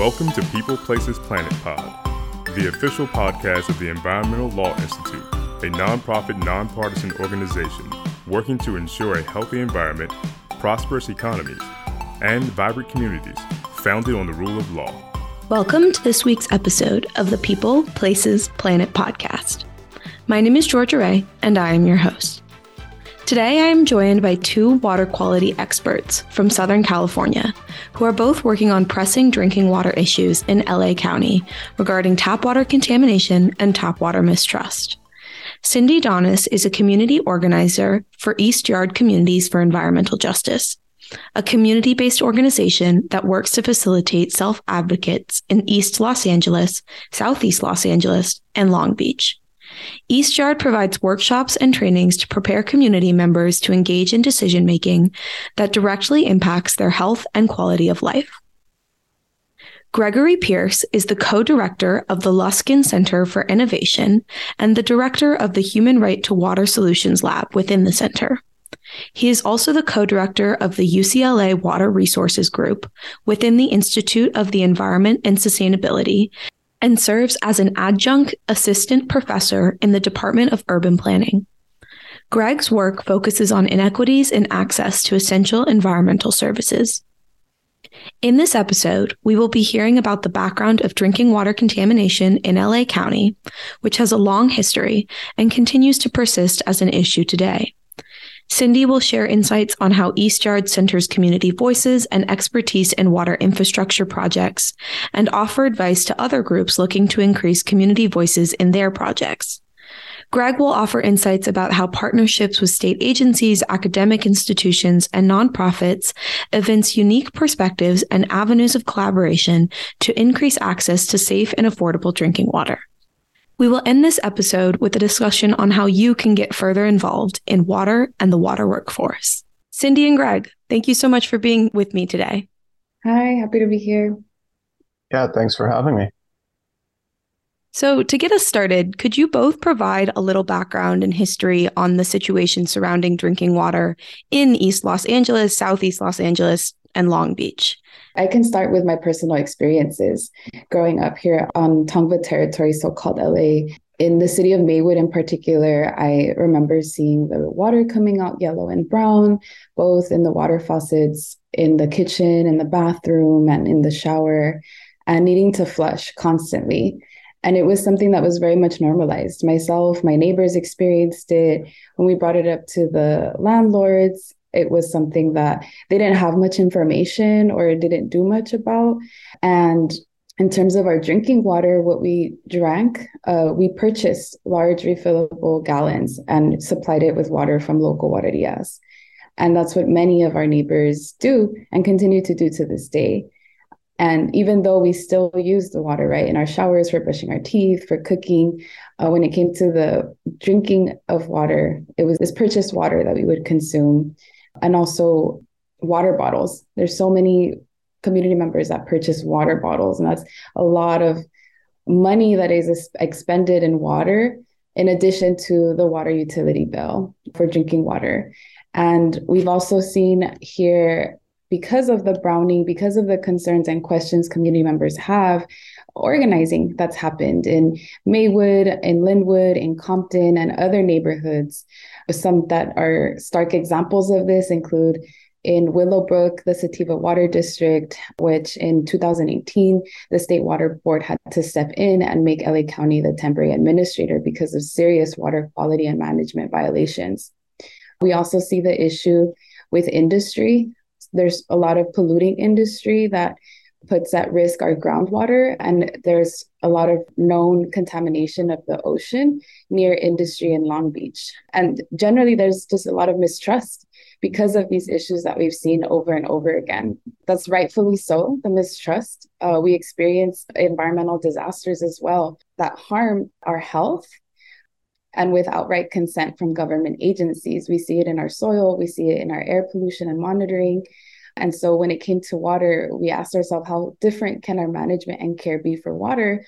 Welcome to People Places Planet Pod, the official podcast of the Environmental Law Institute, a nonprofit, nonpartisan organization working to ensure a healthy environment, prosperous economies, and vibrant communities founded on the rule of law. Welcome to this week's episode of the People, Places, Planet podcast. My name is Georgia Ray, and I am your host. Today, I am joined by two water quality experts from Southern California who are both working on pressing drinking water issues in LA County regarding tap water contamination and tap water mistrust. Cindy Donis is a community organizer for East Yard Communities for Environmental Justice, a community based organization that works to facilitate self advocates in East Los Angeles, Southeast Los Angeles, and Long Beach. East Yard provides workshops and trainings to prepare community members to engage in decision making that directly impacts their health and quality of life. Gregory Pierce is the co director of the Luskin Center for Innovation and the director of the Human Right to Water Solutions Lab within the center. He is also the co director of the UCLA Water Resources Group within the Institute of the Environment and Sustainability and serves as an adjunct assistant professor in the Department of Urban Planning. Greg's work focuses on inequities in access to essential environmental services. In this episode, we will be hearing about the background of drinking water contamination in LA County, which has a long history and continues to persist as an issue today. Cindy will share insights on how East Yard centers community voices and expertise in water infrastructure projects and offer advice to other groups looking to increase community voices in their projects. Greg will offer insights about how partnerships with state agencies, academic institutions, and nonprofits evince unique perspectives and avenues of collaboration to increase access to safe and affordable drinking water. We will end this episode with a discussion on how you can get further involved in water and the water workforce. Cindy and Greg, thank you so much for being with me today. Hi, happy to be here. Yeah, thanks for having me. So, to get us started, could you both provide a little background and history on the situation surrounding drinking water in East Los Angeles, Southeast Los Angeles, and Long Beach? I can start with my personal experiences growing up here on Tongva territory, so called LA. In the city of Maywood, in particular, I remember seeing the water coming out yellow and brown, both in the water faucets, in the kitchen, in the bathroom, and in the shower, and needing to flush constantly. And it was something that was very much normalized. Myself, my neighbors experienced it. When we brought it up to the landlords, it was something that they didn't have much information or didn't do much about. And in terms of our drinking water, what we drank, uh, we purchased large refillable gallons and supplied it with water from local water guarerias. And that's what many of our neighbors do and continue to do to this day. And even though we still use the water, right, in our showers for brushing our teeth, for cooking, uh, when it came to the drinking of water, it was this purchased water that we would consume and also water bottles. There's so many community members that purchase water bottles, and that's a lot of money that is expended in water in addition to the water utility bill for drinking water. And we've also seen here, because of the browning, because of the concerns and questions community members have, organizing that's happened in Maywood, in Lynwood, in Compton, and other neighborhoods some that are stark examples of this include in Willowbrook, the Sativa Water District, which in 2018, the State Water Board had to step in and make LA County the temporary administrator because of serious water quality and management violations. We also see the issue with industry. There's a lot of polluting industry that puts at risk our groundwater. And there's a lot of known contamination of the ocean near industry in Long Beach. And generally, there's just a lot of mistrust because of these issues that we've seen over and over again. That's rightfully so, the mistrust. Uh, we experience environmental disasters as well that harm our health. And with outright consent from government agencies, we see it in our soil, we see it in our air pollution and monitoring, and so when it came to water, we asked ourselves how different can our management and care be for water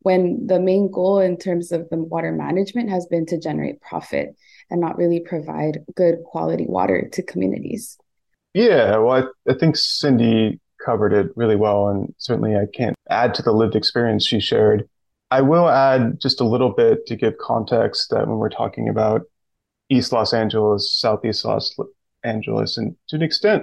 when the main goal in terms of the water management has been to generate profit and not really provide good quality water to communities. Yeah, well, I, I think Cindy covered it really well. And certainly I can't add to the lived experience she shared. I will add just a little bit to give context that when we're talking about East Los Angeles, Southeast Los Angeles, and to an extent,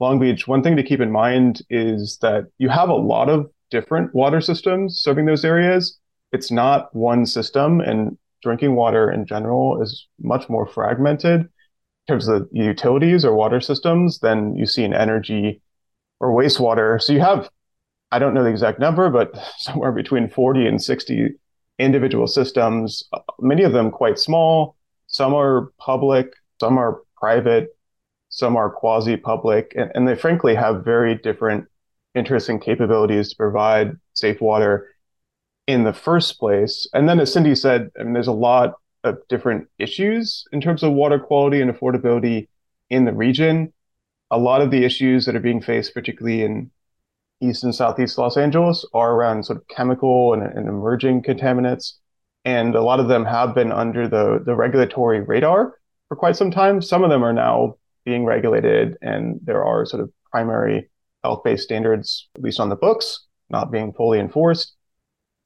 Long Beach, one thing to keep in mind is that you have a lot of different water systems serving those areas. It's not one system, and drinking water in general is much more fragmented in terms of the utilities or water systems than you see in energy or wastewater. So you have, I don't know the exact number, but somewhere between 40 and 60 individual systems, many of them quite small. Some are public, some are private, some are quasi public, and, and they frankly have very different interests and capabilities to provide safe water in the first place. And then, as Cindy said, I mean, there's a lot of different issues in terms of water quality and affordability in the region. A lot of the issues that are being faced, particularly in East and Southeast Los Angeles, are around sort of chemical and, and emerging contaminants. And a lot of them have been under the, the regulatory radar for quite some time. Some of them are now being regulated, and there are sort of primary health based standards, at least on the books, not being fully enforced.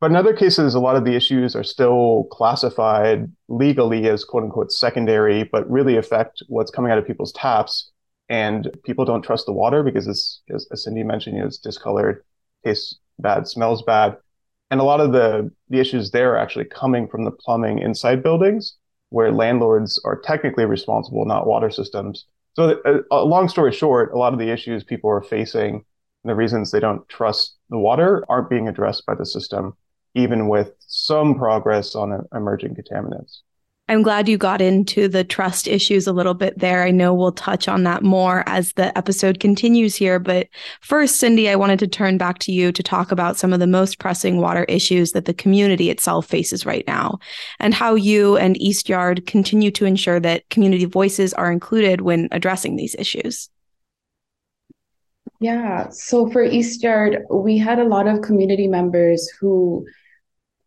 But in other cases, a lot of the issues are still classified legally as quote unquote secondary, but really affect what's coming out of people's taps. And people don't trust the water because, as, as Cindy mentioned, you know, it's discolored, tastes bad, smells bad. And a lot of the, the issues there are actually coming from the plumbing inside buildings, where landlords are technically responsible, not water systems. So, uh, a long story short, a lot of the issues people are facing, and the reasons they don't trust the water, aren't being addressed by the system even with some progress on emerging contaminants. I'm glad you got into the trust issues a little bit there. I know we'll touch on that more as the episode continues here. But first, Cindy, I wanted to turn back to you to talk about some of the most pressing water issues that the community itself faces right now and how you and East Yard continue to ensure that community voices are included when addressing these issues. Yeah. So for East Yard, we had a lot of community members who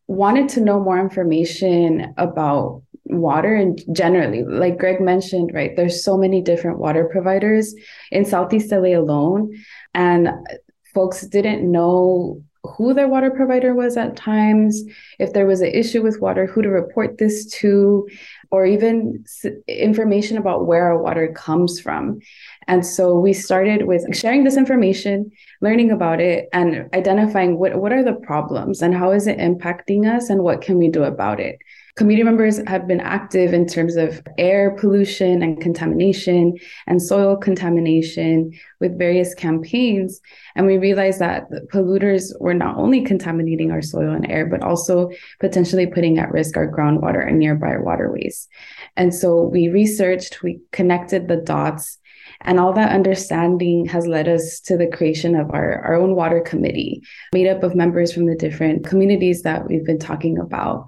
wanted to know more information about water and generally like greg mentioned right there's so many different water providers in southeast la alone and folks didn't know who their water provider was at times if there was an issue with water who to report this to or even information about where our water comes from and so we started with sharing this information, learning about it, and identifying what, what are the problems and how is it impacting us and what can we do about it. Community members have been active in terms of air pollution and contamination and soil contamination with various campaigns. And we realized that polluters were not only contaminating our soil and air, but also potentially putting at risk our groundwater and nearby waterways. And so we researched, we connected the dots and all that understanding has led us to the creation of our, our own water committee, made up of members from the different communities that we've been talking about.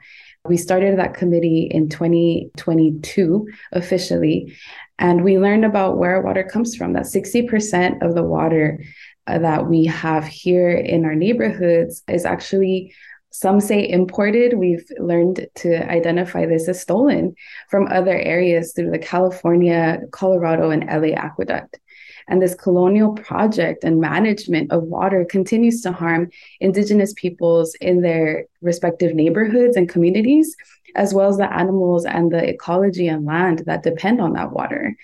We started that committee in 2022 officially, and we learned about where water comes from, that 60% of the water uh, that we have here in our neighborhoods is actually some say imported. We've learned to identify this as stolen from other areas through the California, Colorado, and LA aqueduct. And this colonial project and management of water continues to harm Indigenous peoples in their respective neighborhoods and communities, as well as the animals and the ecology and land that depend on that water.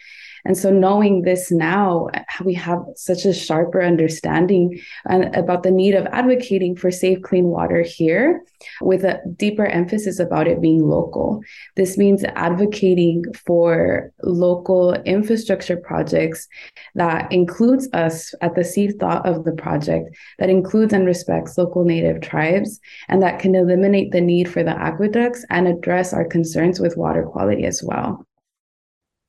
And so, knowing this now, we have such a sharper understanding about the need of advocating for safe, clean water here with a deeper emphasis about it being local. This means advocating for local infrastructure projects that includes us at the seed thought of the project, that includes and respects local native tribes, and that can eliminate the need for the aqueducts and address our concerns with water quality as well.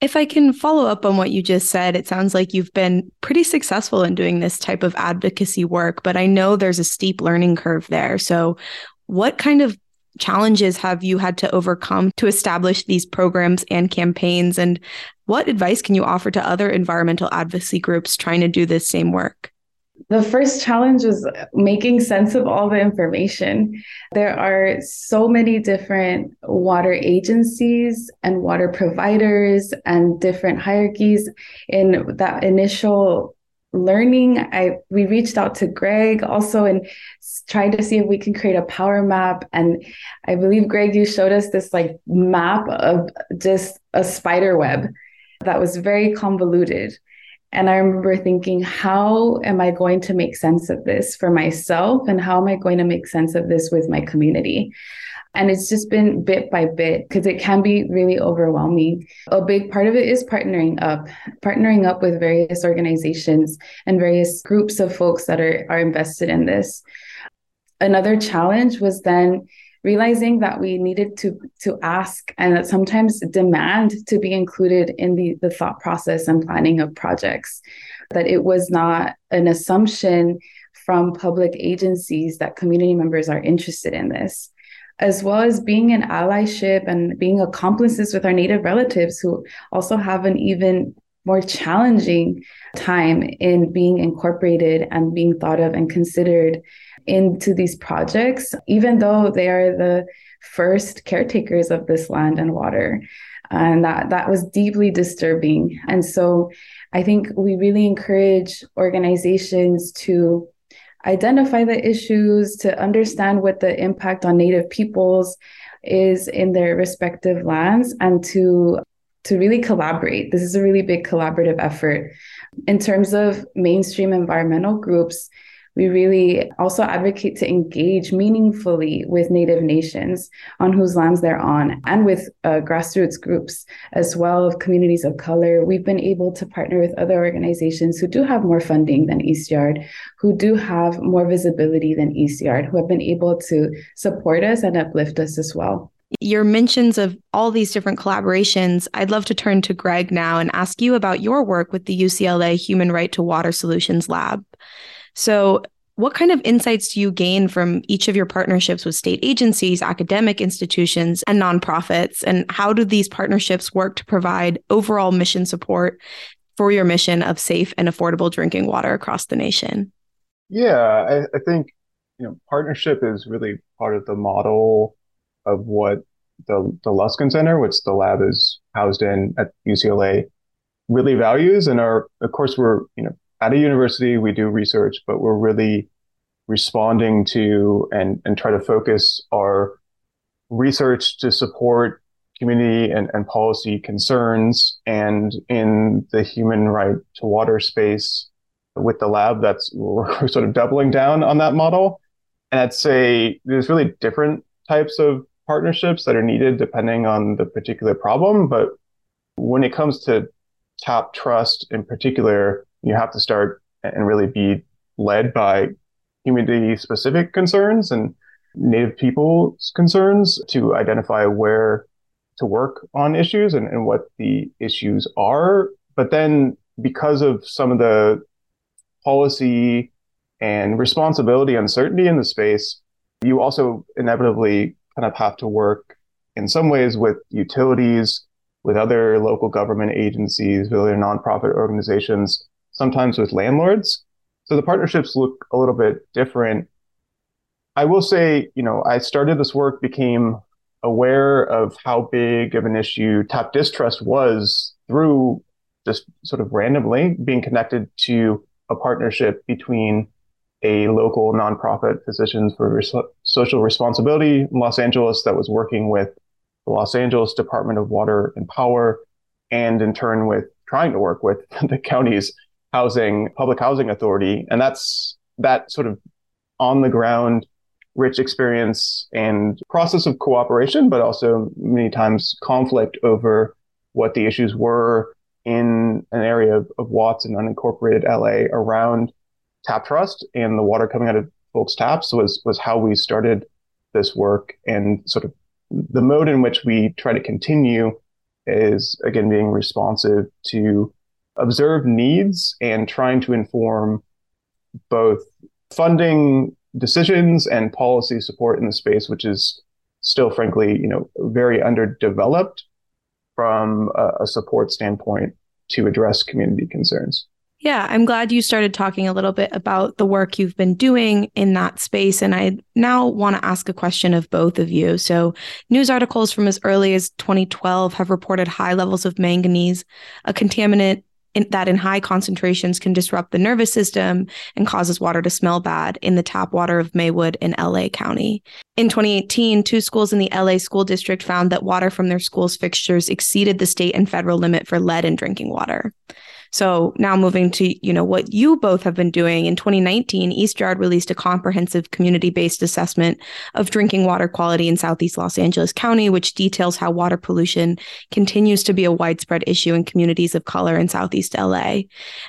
If I can follow up on what you just said, it sounds like you've been pretty successful in doing this type of advocacy work, but I know there's a steep learning curve there. So, what kind of challenges have you had to overcome to establish these programs and campaigns? And what advice can you offer to other environmental advocacy groups trying to do this same work? The first challenge was making sense of all the information. There are so many different water agencies and water providers and different hierarchies. In that initial learning i we reached out to greg also and tried to see if we can create a power map. And i believe greg you showed us this like map of just a spider web that was very convoluted and i remember thinking how am i going to make sense of this for myself and how am i going to make sense of this with my community and it's just been bit by bit because it can be really overwhelming. A big part of it is partnering up, partnering up with various organizations and various groups of folks that are, are invested in this. Another challenge was then realizing that we needed to to ask and sometimes demand to be included in the, the thought process and planning of projects. That it was not an assumption from public agencies that community members are interested in this as well as being an allyship and being accomplices with our Native relatives who also have an even more challenging time in being incorporated and being thought of and considered into these projects, even though they are the first caretakers of this land and water. And that, that was deeply disturbing. And so I think we really encourage organizations to identify the issues, to understand what the impact on Native peoples is in their respective lands, and to to really collaborate. This is a really big collaborative effort. In terms of mainstream environmental groups, we really also advocate to engage meaningfully with Native nations on whose lands they're on and with uh, grassroots groups as well of communities of color. We've been able to partner with other organizations who do have more funding than East Yard, who do have more visibility than East Yard, who have been able to support us and uplift us as well your mentions of all these different collaborations, I'd love to turn to Greg now and ask you about your work with the UCLA Human Right to Water Solutions Lab. So, what kind of insights do you gain from each of your partnerships with state agencies, academic institutions, and nonprofits? And how do these partnerships work to provide overall mission support for your mission of safe and affordable drinking water across the nation? Yeah, I, I think you know partnership is really part of the model of what the the Luskin Center, which the lab is housed in at UCLA, really values. And our, of course, we're you know at a university, we do research, but we're really responding to and, and try to focus our research to support community and, and policy concerns. And in the human right to water space with the lab, that's we're sort of doubling down on that model. And I'd say there's really different types of partnerships that are needed depending on the particular problem. But when it comes to tap trust in particular, you have to start and really be led by community specific concerns and native people's concerns to identify where to work on issues and, and what the issues are. But then because of some of the policy and responsibility uncertainty in the space, you also inevitably kind of have to work in some ways with utilities, with other local government agencies, with other nonprofit organizations sometimes with landlords. So the partnerships look a little bit different. I will say, you know, I started this work, became aware of how big of an issue tap distrust was through just sort of randomly being connected to a partnership between a local nonprofit physicians for Res- social responsibility in Los Angeles that was working with the Los Angeles Department of Water and Power, and in turn with trying to work with the county's housing, public housing authority. And that's that sort of on the ground, rich experience and process of cooperation, but also many times conflict over what the issues were in an area of, of Watts and unincorporated LA around tap trust and the water coming out of folks' taps was was how we started this work and sort of the mode in which we try to continue is again being responsive to observe needs and trying to inform both funding decisions and policy support in the space, which is still, frankly, you know, very underdeveloped from a, a support standpoint to address community concerns. Yeah, I'm glad you started talking a little bit about the work you've been doing in that space. And I now want to ask a question of both of you. So, news articles from as early as 2012 have reported high levels of manganese, a contaminant in, that in high concentrations can disrupt the nervous system and causes water to smell bad in the tap water of Maywood in LA County. In 2018, two schools in the LA school district found that water from their school's fixtures exceeded the state and federal limit for lead in drinking water. So now moving to, you know, what you both have been doing in 2019, East Yard released a comprehensive community-based assessment of drinking water quality in Southeast Los Angeles County, which details how water pollution continues to be a widespread issue in communities of color in Southeast LA.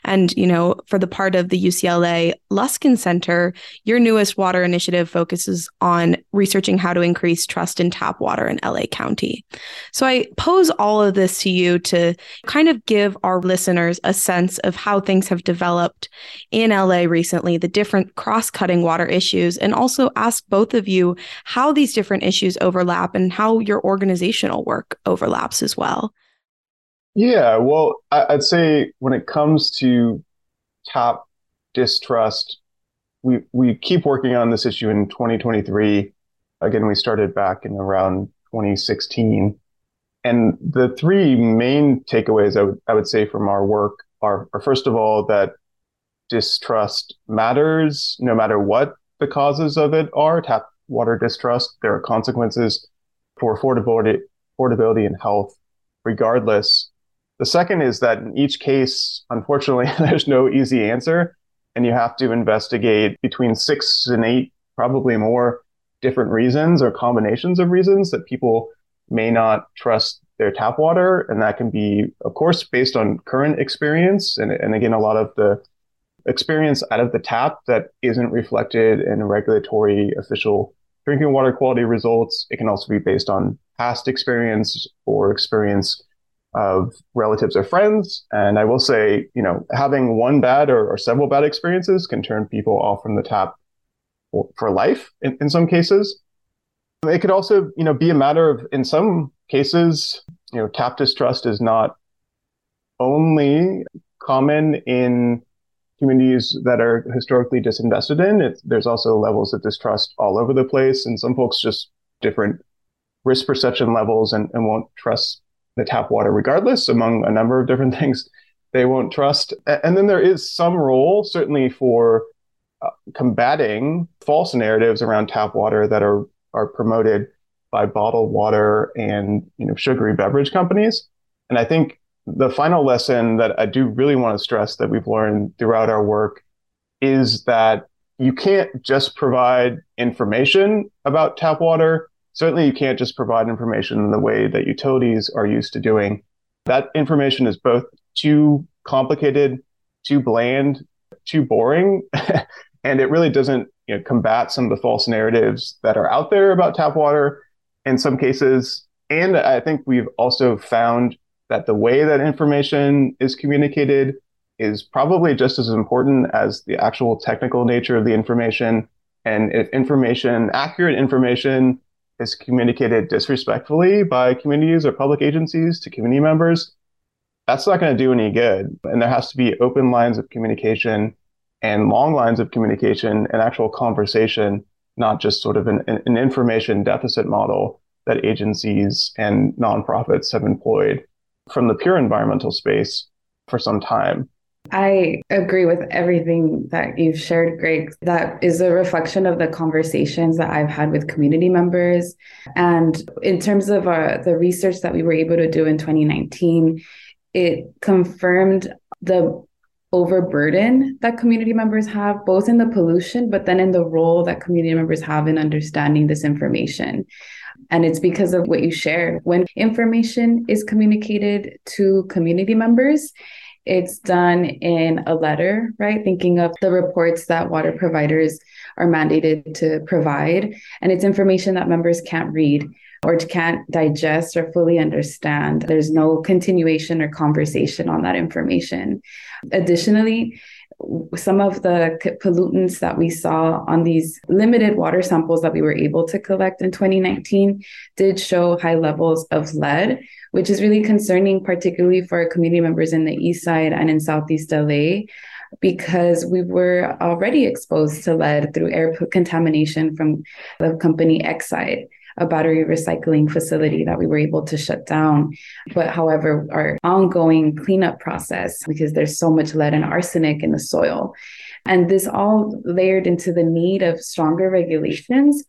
And, you know, for the part of the UCLA Luskin Center, your newest water initiative focuses on researching how to increase trust in tap water in LA County. So I pose all of this to you to kind of give our listeners a a sense of how things have developed in LA recently, the different cross cutting water issues, and also ask both of you how these different issues overlap and how your organizational work overlaps as well. Yeah, well, I'd say when it comes to top distrust, we, we keep working on this issue in 2023. Again, we started back in around 2016. And the three main takeaways I would, I would say from our work are, are first of all, that distrust matters no matter what the causes of it are. Tap water distrust, there are consequences for affordability, affordability and health regardless. The second is that in each case, unfortunately, there's no easy answer, and you have to investigate between six and eight, probably more, different reasons or combinations of reasons that people may not trust their tap water. And that can be, of course, based on current experience. And, and again, a lot of the experience out of the tap that isn't reflected in regulatory official drinking water quality results. It can also be based on past experience or experience of relatives or friends. And I will say, you know, having one bad or, or several bad experiences can turn people off from the tap for, for life in, in some cases. It could also, you know, be a matter of, in some cases, you know, tap distrust is not only common in communities that are historically disinvested in. It, there's also levels of distrust all over the place, and some folks just different risk perception levels and, and won't trust the tap water regardless, among a number of different things they won't trust. And then there is some role, certainly, for uh, combating false narratives around tap water that are are promoted by bottled water and you know sugary beverage companies. And I think the final lesson that I do really want to stress that we've learned throughout our work is that you can't just provide information about tap water. Certainly, you can't just provide information in the way that utilities are used to doing. That information is both too complicated, too bland, too boring, and it really doesn't you know, combat some of the false narratives that are out there about tap water in some cases. And I think we've also found that the way that information is communicated is probably just as important as the actual technical nature of the information. And if information, accurate information, is communicated disrespectfully by communities or public agencies to community members, that's not going to do any good. And there has to be open lines of communication and long lines of communication and actual conversation, not just sort of an, an information deficit model that agencies and nonprofits have employed from the pure environmental space for some time. I agree with everything that you've shared, Greg. That is a reflection of the conversations that I've had with community members. And in terms of uh, the research that we were able to do in 2019, it confirmed the overburden that community members have, both in the pollution, but then in the role that community members have in understanding this information. And it's because of what you shared. When information is communicated to community members, it's done in a letter, right? Thinking of the reports that water providers are mandated to provide. And it's information that members can't read or can't digest or fully understand. There's no continuation or conversation on that information. Additionally, some of the pollutants that we saw on these limited water samples that we were able to collect in 2019 did show high levels of lead, which is really concerning, particularly for community members in the east side and in Southeast LA, because we were already exposed to lead through air contamination from the company Exide a battery recycling facility that we were able to shut down. But however, our ongoing cleanup process, because there's so much lead and arsenic in the soil. And this all layered into the need of stronger regulations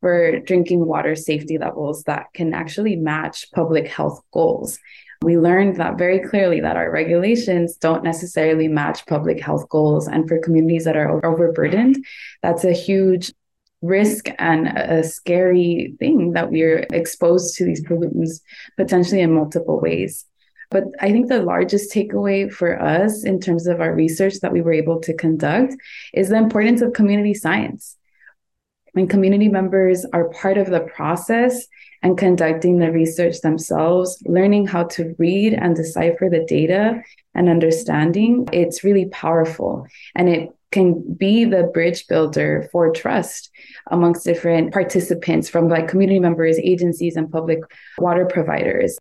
for drinking water safety levels that can actually match public health goals. We learned that very clearly that our regulations don't necessarily match public health goals. And for communities that are overburdened, that's a huge risk and a scary thing that we're exposed to these pollutants potentially in multiple ways. But I think the largest takeaway for us in terms of our research that we were able to conduct is the importance of community science. When community members are part of the process and conducting the research themselves, learning how to read and decipher the data and understanding, it's really powerful. And it can be the bridge builder for trust amongst different participants from like community members, agencies, and public water providers.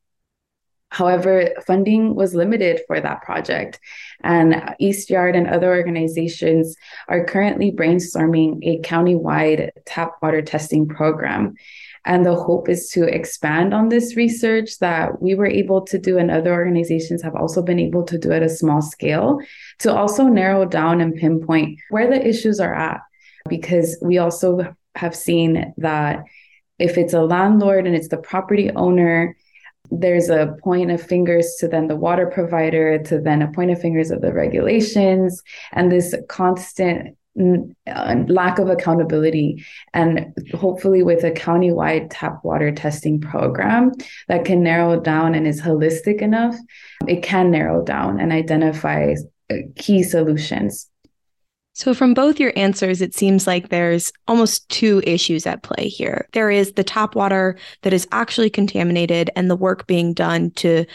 However, funding was limited for that project. And East Yard and other organizations are currently brainstorming a county-wide tap water testing program. And the hope is to expand on this research that we were able to do, and other organizations have also been able to do at a small scale to also narrow down and pinpoint where the issues are at. Because we also have seen that if it's a landlord and it's the property owner, there's a point of fingers to then the water provider to then a point of fingers of the regulations and this constant lack of accountability and hopefully with a county-wide tap water testing program that can narrow down and is holistic enough it can narrow down and identify uh, key solutions so, from both your answers, it seems like there's almost two issues at play here. There is the tap water that is actually contaminated and the work being done to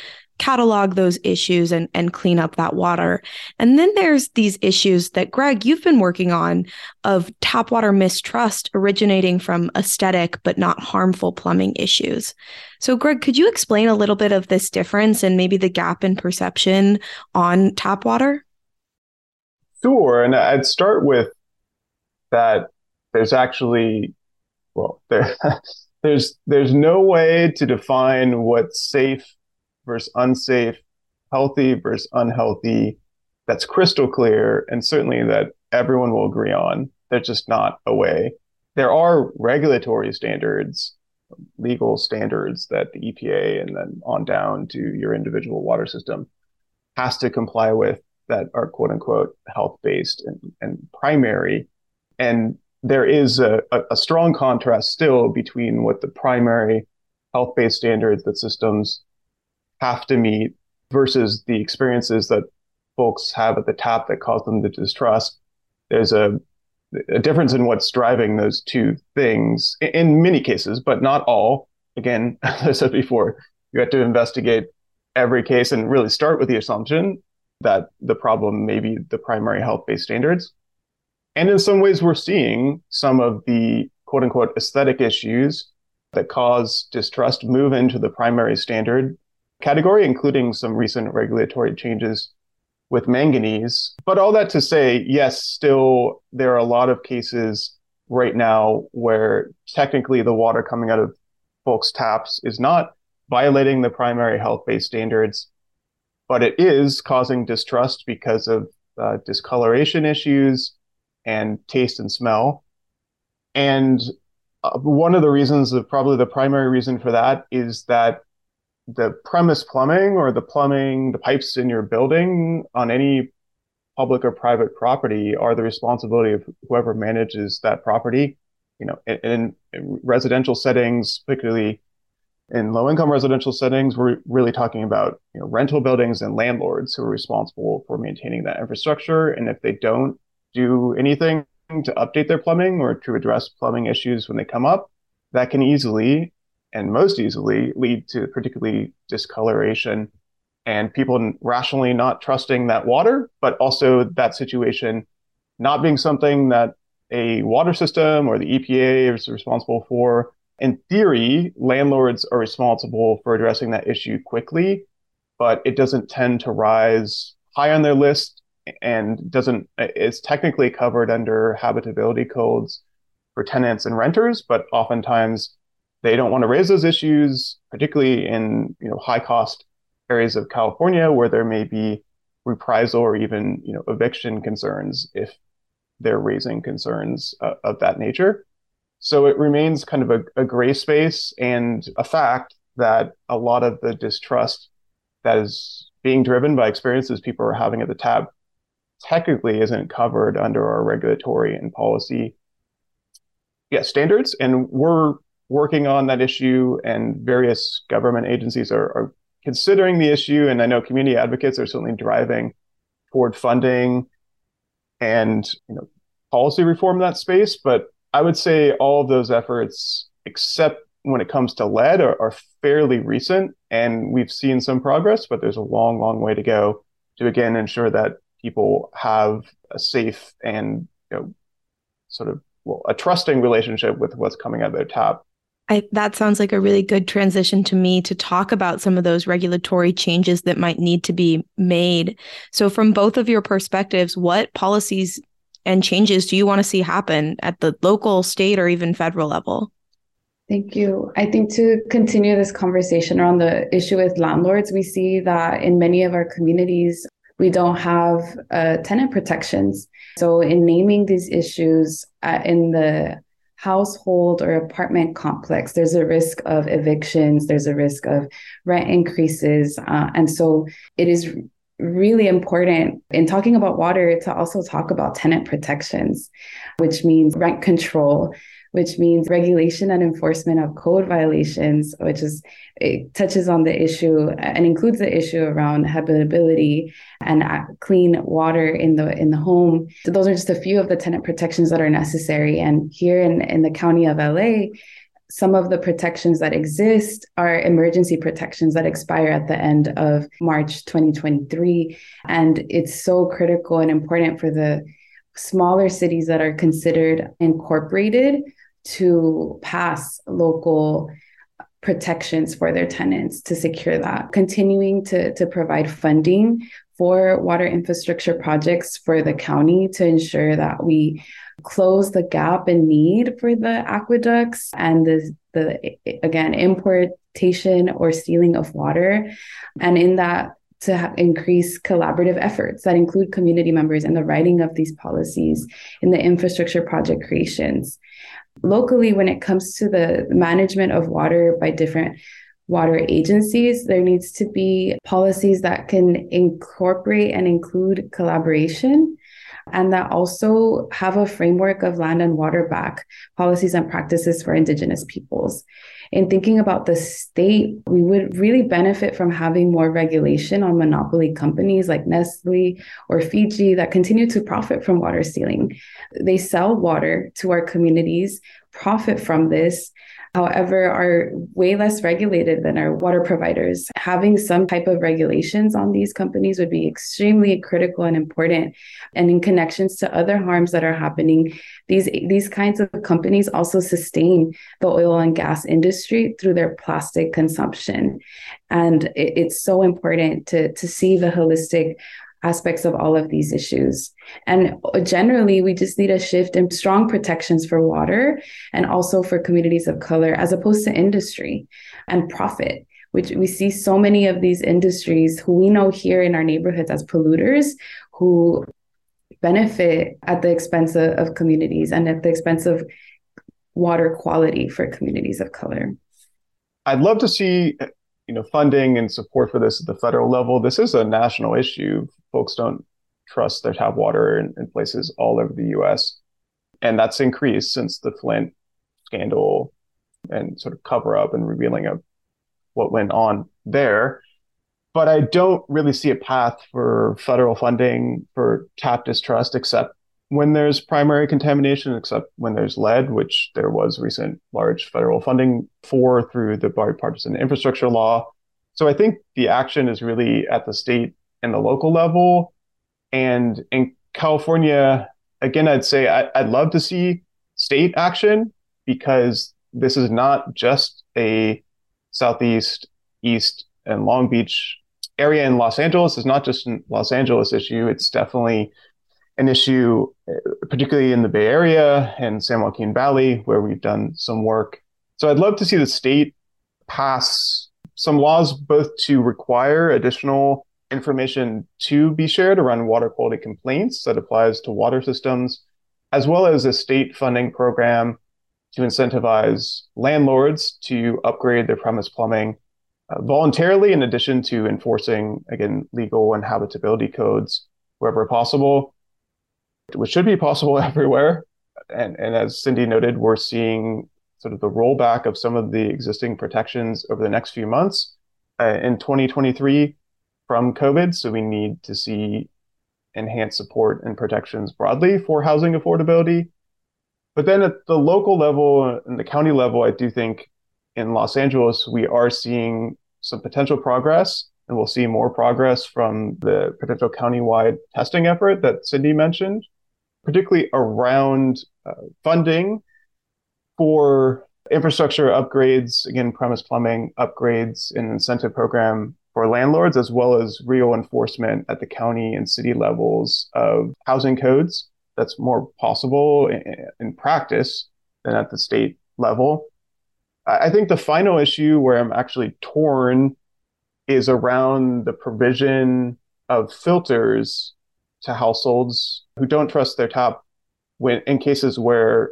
catalog those issues and, and clean up that water. And then there's these issues that, Greg, you've been working on of tap water mistrust originating from aesthetic but not harmful plumbing issues. So, Greg, could you explain a little bit of this difference and maybe the gap in perception on tap water? Sure. And I'd start with that there's actually, well, there, there's, there's no way to define what's safe versus unsafe, healthy versus unhealthy. That's crystal clear. And certainly that everyone will agree on. There's just not a way. There are regulatory standards, legal standards that the EPA and then on down to your individual water system has to comply with that are quote unquote health based and, and primary. And there is a, a, strong contrast still between what the primary health based standards that systems have to meet versus the experiences that folks have at the top that cause them to distrust. There's a, a difference in what's driving those two things in, in many cases, but not all. Again, as I said before, you have to investigate every case and really start with the assumption that the problem may be the primary health based standards. And in some ways, we're seeing some of the quote unquote aesthetic issues that cause distrust move into the primary standard category, including some recent regulatory changes with manganese. But all that to say, yes, still, there are a lot of cases right now where technically the water coming out of folks' taps is not violating the primary health based standards but it is causing distrust because of uh, discoloration issues and taste and smell. And uh, one of the reasons, of probably the primary reason for that, is that the premise plumbing or the plumbing, the pipes in your building on any public or private property are the responsibility of whoever manages that property. You know, in, in residential settings, particularly in low income residential settings, we're really talking about you know, rental buildings and landlords who are responsible for maintaining that infrastructure. And if they don't do anything to update their plumbing or to address plumbing issues when they come up, that can easily and most easily lead to particularly discoloration and people rationally not trusting that water, but also that situation not being something that a water system or the EPA is responsible for. In theory, landlords are responsible for addressing that issue quickly, but it doesn't tend to rise high on their list and doesn't uh, it's technically covered under habitability codes for tenants and renters, but oftentimes they don't want to raise those issues, particularly in you know high cost areas of California where there may be reprisal or even you know eviction concerns if they're raising concerns uh, of that nature. So it remains kind of a, a gray space and a fact that a lot of the distrust that is being driven by experiences people are having at the tap technically isn't covered under our regulatory and policy yeah, standards. And we're working on that issue, and various government agencies are, are considering the issue. And I know community advocates are certainly driving toward funding and you know policy reform in that space. But I would say all of those efforts, except when it comes to lead, are, are fairly recent, and we've seen some progress, but there's a long, long way to go to again ensure that people have a safe and you know sort of well a trusting relationship with what's coming out of their tap. I, that sounds like a really good transition to me to talk about some of those regulatory changes that might need to be made. So, from both of your perspectives, what policies and changes do you want to see happen at the local, state, or even federal level? Thank you. I think to continue this conversation around the issue with landlords, we see that in many of our communities, we don't have uh, tenant protections. So, in naming these issues uh, in the household or apartment complex, there's a risk of evictions, there's a risk of rent increases. Uh, and so, it is really important in talking about water to also talk about tenant protections, which means rent control, which means regulation and enforcement of code violations, which is it touches on the issue and includes the issue around habitability and uh, clean water in the in the home. So those are just a few of the tenant protections that are necessary. And here in, in the county of LA, some of the protections that exist are emergency protections that expire at the end of March 2023. And it's so critical and important for the smaller cities that are considered incorporated to pass local protections for their tenants to secure that. Continuing to, to provide funding for water infrastructure projects for the county to ensure that we close the gap in need for the aqueducts and the, the again importation or stealing of water and in that to increase collaborative efforts that include community members in the writing of these policies in the infrastructure project creations locally when it comes to the management of water by different water agencies, there needs to be policies that can incorporate and include collaboration and that also have a framework of land and water back policies and practices for Indigenous peoples. In thinking about the state, we would really benefit from having more regulation on monopoly companies like Nestle or Fiji that continue to profit from water stealing. They sell water to our communities, profit from this, however, are way less regulated than our water providers. Having some type of regulations on these companies would be extremely critical and important. And in connections to other harms that are happening, these, these kinds of companies also sustain the oil and gas industry through their plastic consumption. And it, it's so important to, to see the holistic aspects of all of these issues. And uh, generally, we just need a shift in strong protections for water and also for communities of color, as opposed to industry and profit. Which we see so many of these industries who we know here in our neighborhoods as polluters who benefit at the expense of, of communities and at the expense of water quality for communities of color. I'd love to see you know funding and support for this at the federal level. This is a national issue folks don't trust their tap water in, in places all over the US. And that's increased since the Flint scandal and sort of cover up and revealing of what went on there. But I don't really see a path for federal funding for tap distrust except when there's primary contamination, except when there's lead, which there was recent large federal funding for through the bipartisan infrastructure law. So I think the action is really at the state and the local level. And in California, again, I'd say I, I'd love to see state action because this is not just a Southeast, East, and Long Beach area in Los Angeles. It's not just a Los Angeles issue. It's definitely an issue, particularly in the Bay Area and San Joaquin Valley, where we've done some work. So I'd love to see the state pass some laws both to require additional information to be shared around water quality complaints that applies to water systems, as well as a state funding program to incentivize landlords to upgrade their premise plumbing uh, voluntarily, in addition to enforcing, again, legal and habitability codes wherever possible, which should be possible everywhere. And, and as Cindy noted, we're seeing sort of the rollback of some of the existing protections over the next few months uh, in 2023 from COVID. So we need to see enhanced support and protections broadly for housing affordability. But then at the local level and the county level, I do think in Los Angeles, we are seeing some potential progress, and we'll see more progress from the potential countywide testing effort that Cindy mentioned, particularly around uh, funding for infrastructure upgrades, again, premise plumbing upgrades, and incentive program for landlords, as well as real enforcement at the county and city levels of housing codes. That's more possible in, in practice than at the state level. I think the final issue where I'm actually torn is around the provision of filters to households who don't trust their tap when in cases where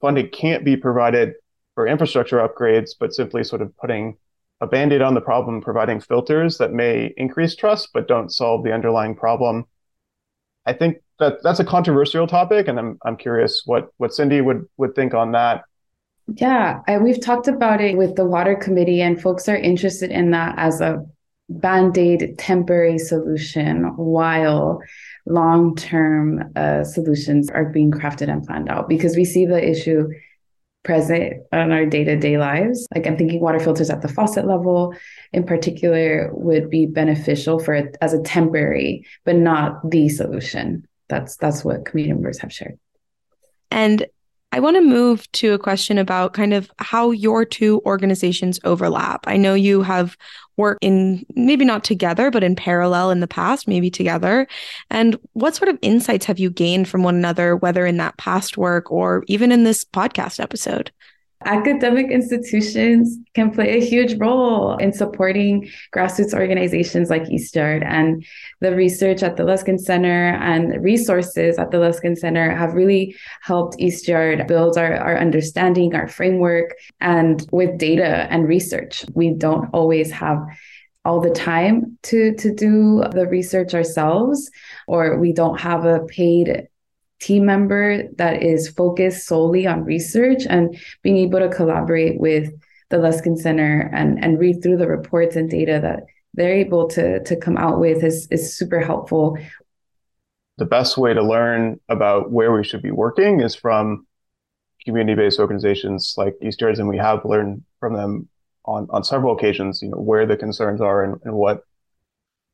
funding can't be provided for infrastructure upgrades, but simply sort of putting a band-aid on the problem, providing filters that may increase trust but don't solve the underlying problem. I think that that's a controversial topic, and I'm I'm curious what what Cindy would would think on that. Yeah, I, we've talked about it with the water committee, and folks are interested in that as a band aid temporary solution while long term uh, solutions are being crafted and planned out because we see the issue present in our day to day lives. Like I'm thinking water filters at the faucet level in particular would be beneficial for it as a temporary, but not the solution. That's that's what community members have shared. And I want to move to a question about kind of how your two organizations overlap. I know you have worked in maybe not together, but in parallel in the past, maybe together. And what sort of insights have you gained from one another, whether in that past work or even in this podcast episode? Academic institutions can play a huge role in supporting grassroots organizations like East-Yard. And the research at the Luskin Center and resources at the Luskin Center have really helped East-Yard build our, our understanding, our framework, and with data and research. We don't always have all the time to to do the research ourselves or we don't have a paid team member that is focused solely on research and being able to collaborate with the Luskin Center and, and read through the reports and data that they're able to, to come out with is, is super helpful. The best way to learn about where we should be working is from community-based organizations like East-Yards, and we have learned from them on, on several occasions, you know, where the concerns are and, and what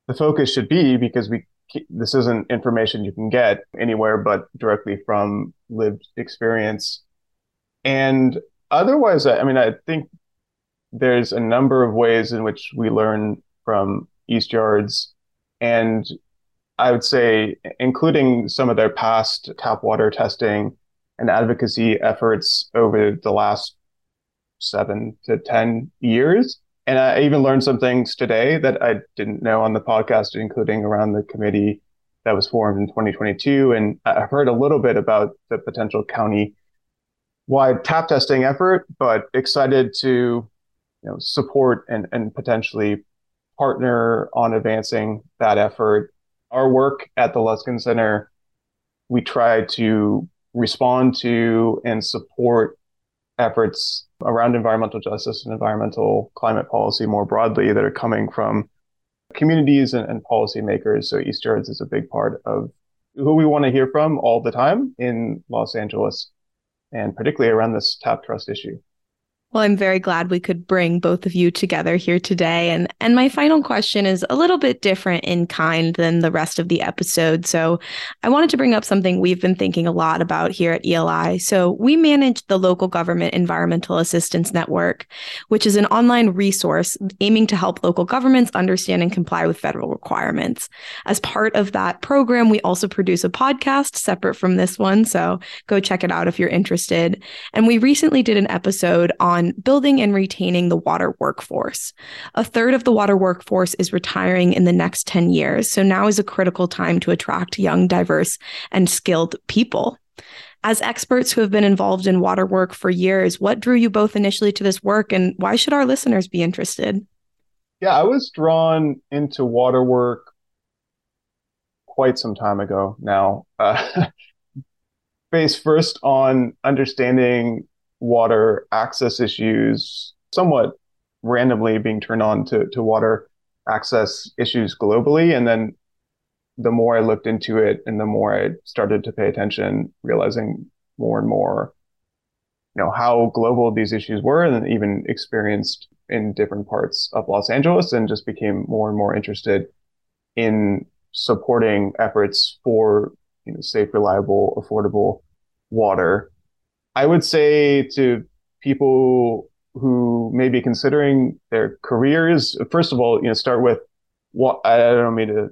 the focus should be because we this isn't information you can get anywhere but directly from lived experience. And otherwise, I mean, I think there's a number of ways in which we learn from East-Yards. And I would say, including some of their past tap water testing and advocacy efforts over the last seven to 10 years. And I even learned some things today that I didn't know on the podcast, including around the committee that was formed in 2022. And I've heard a little bit about the potential county wide tap testing effort, but excited to you know, support and, and potentially partner on advancing that effort. Our work at the Luskin Center, we try to respond to and support efforts around environmental justice and environmental climate policy more broadly that are coming from communities and, and policymakers. So East-Yards is a big part of who we want to hear from all the time in Los Angeles, and particularly around this tap trust issue. Well, I'm very glad we could bring both of you together here today. And and my final question is a little bit different in kind than the rest of the episode. So I wanted to bring up something we've been thinking a lot about here at ELI. So we manage the local government environmental assistance network, which is an online resource aiming to help local governments understand and comply with federal requirements. As part of that program, we also produce a podcast separate from this one. So go check it out if you're interested. And we recently did an episode on building and retaining the water workforce. A third of the water workforce is retiring in the next 10 years. So now is a critical time to attract young, diverse, and skilled people. As experts who have been involved in water work for years, what drew you both initially to this work and why should our listeners be interested? Yeah, I was drawn into water work quite some time ago now. Uh, based first on understanding water access issues, somewhat randomly being turned on to, to water access issues globally. And then the more I looked into it and the more I started to pay attention, realizing more and more, you know, how global these issues were and even experienced in different parts of Los Angeles and just became more and more interested in supporting efforts for you know, safe, reliable, affordable water. I would say to people who may be considering their careers, first of all, you know, start with what I don't mean to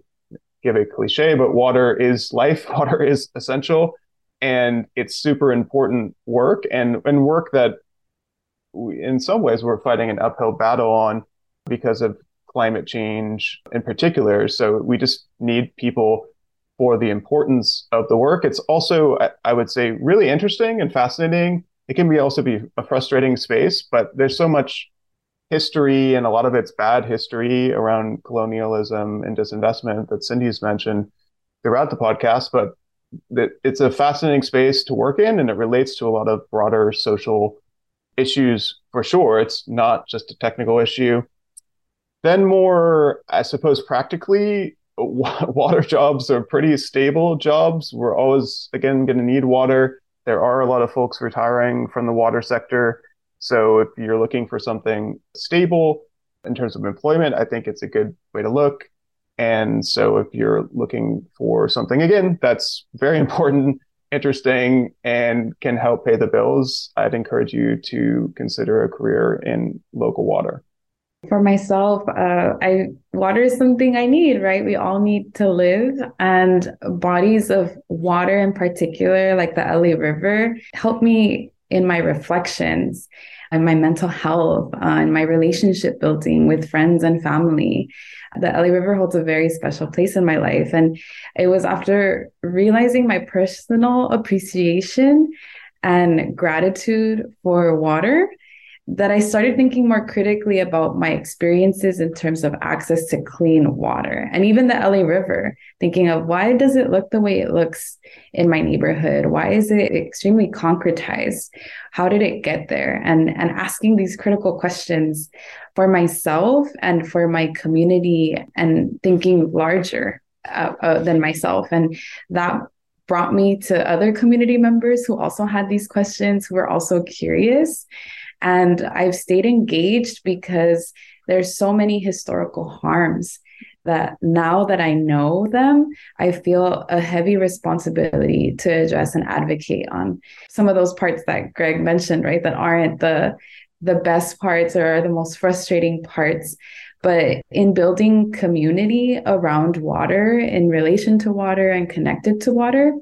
give a cliche, but water is life. Water is essential, and it's super important work and and work that we, in some ways we're fighting an uphill battle on because of climate change in particular. So we just need people for the importance of the work. It's also, I would say, really interesting and fascinating. It can be also be a frustrating space, but there's so much history and a lot of it's bad history around colonialism and disinvestment that Cindy's mentioned throughout the podcast. But it's a fascinating space to work in and it relates to a lot of broader social issues for sure. It's not just a technical issue. Then, more, I suppose, practically, water jobs are pretty stable jobs. We're always, again, going to need water. There are a lot of folks retiring from the water sector. So if you're looking for something stable in terms of employment, I think it's a good way to look. And so if you're looking for something, again, that's very important, interesting, and can help pay the bills, I'd encourage you to consider a career in local water. For myself, uh, I water is something I need, right? We all need to live, and bodies of water, in particular, like the LA River, help me in my reflections and my mental health uh, and my relationship building with friends and family. The LA River holds a very special place in my life, and it was after realizing my personal appreciation and gratitude for water that I started thinking more critically about my experiences in terms of access to clean water and even the LA River, thinking of why does it look the way it looks in my neighborhood? Why is it extremely concretized? How did it get there? And, and asking these critical questions for myself and for my community and thinking larger uh, uh, than myself. And that brought me to other community members who also had these questions, who were also curious. And I've stayed engaged because there's so many historical harms that now that I know them, I feel a heavy responsibility to address and advocate on some of those parts that Greg mentioned, right? That aren't the the best parts or the most frustrating parts. But in building community around water, in relation to water and connected to water,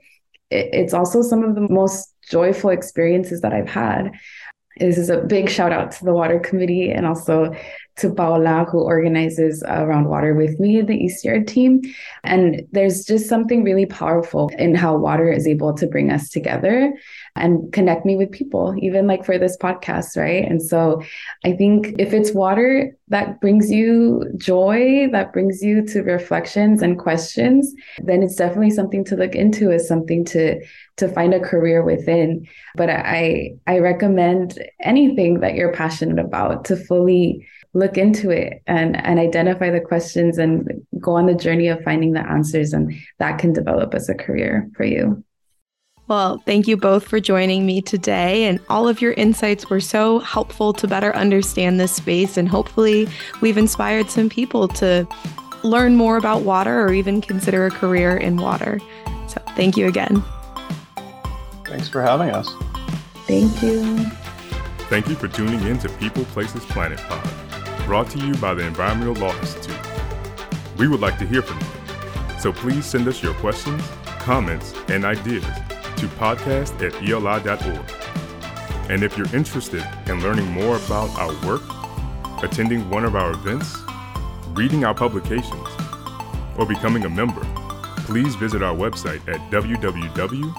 it's also some of the most joyful experiences that I've had. This is a big shout out to the water committee and also to Paola, who organizes uh, Around Water with me, the Yard team. And there's just something really powerful in how water is able to bring us together and connect me with people, even like for this podcast, right? And so I think if it's water that brings you joy, that brings you to reflections and questions, then it's definitely something to look into as something to to find a career within. But I I recommend anything that you're passionate about to fully look into it and and identify the questions and go on the journey of finding the answers and that can develop as a career for you. Well, thank you both for joining me today. And all of your insights were so helpful to better understand this space. And hopefully, we've inspired some people to learn more about water or even consider a career in water. So, thank you again. Thanks for having us. Thank you. Thank you for tuning in to People Places Planet Pod, brought to you by the Environmental Law Institute. We would like to hear from you. So please send us your questions, comments, and ideas to podcast at eli.org. And if you're interested in learning more about our work, attending one of our events, reading our publications, or becoming a member, please visit our website at www.eli.org.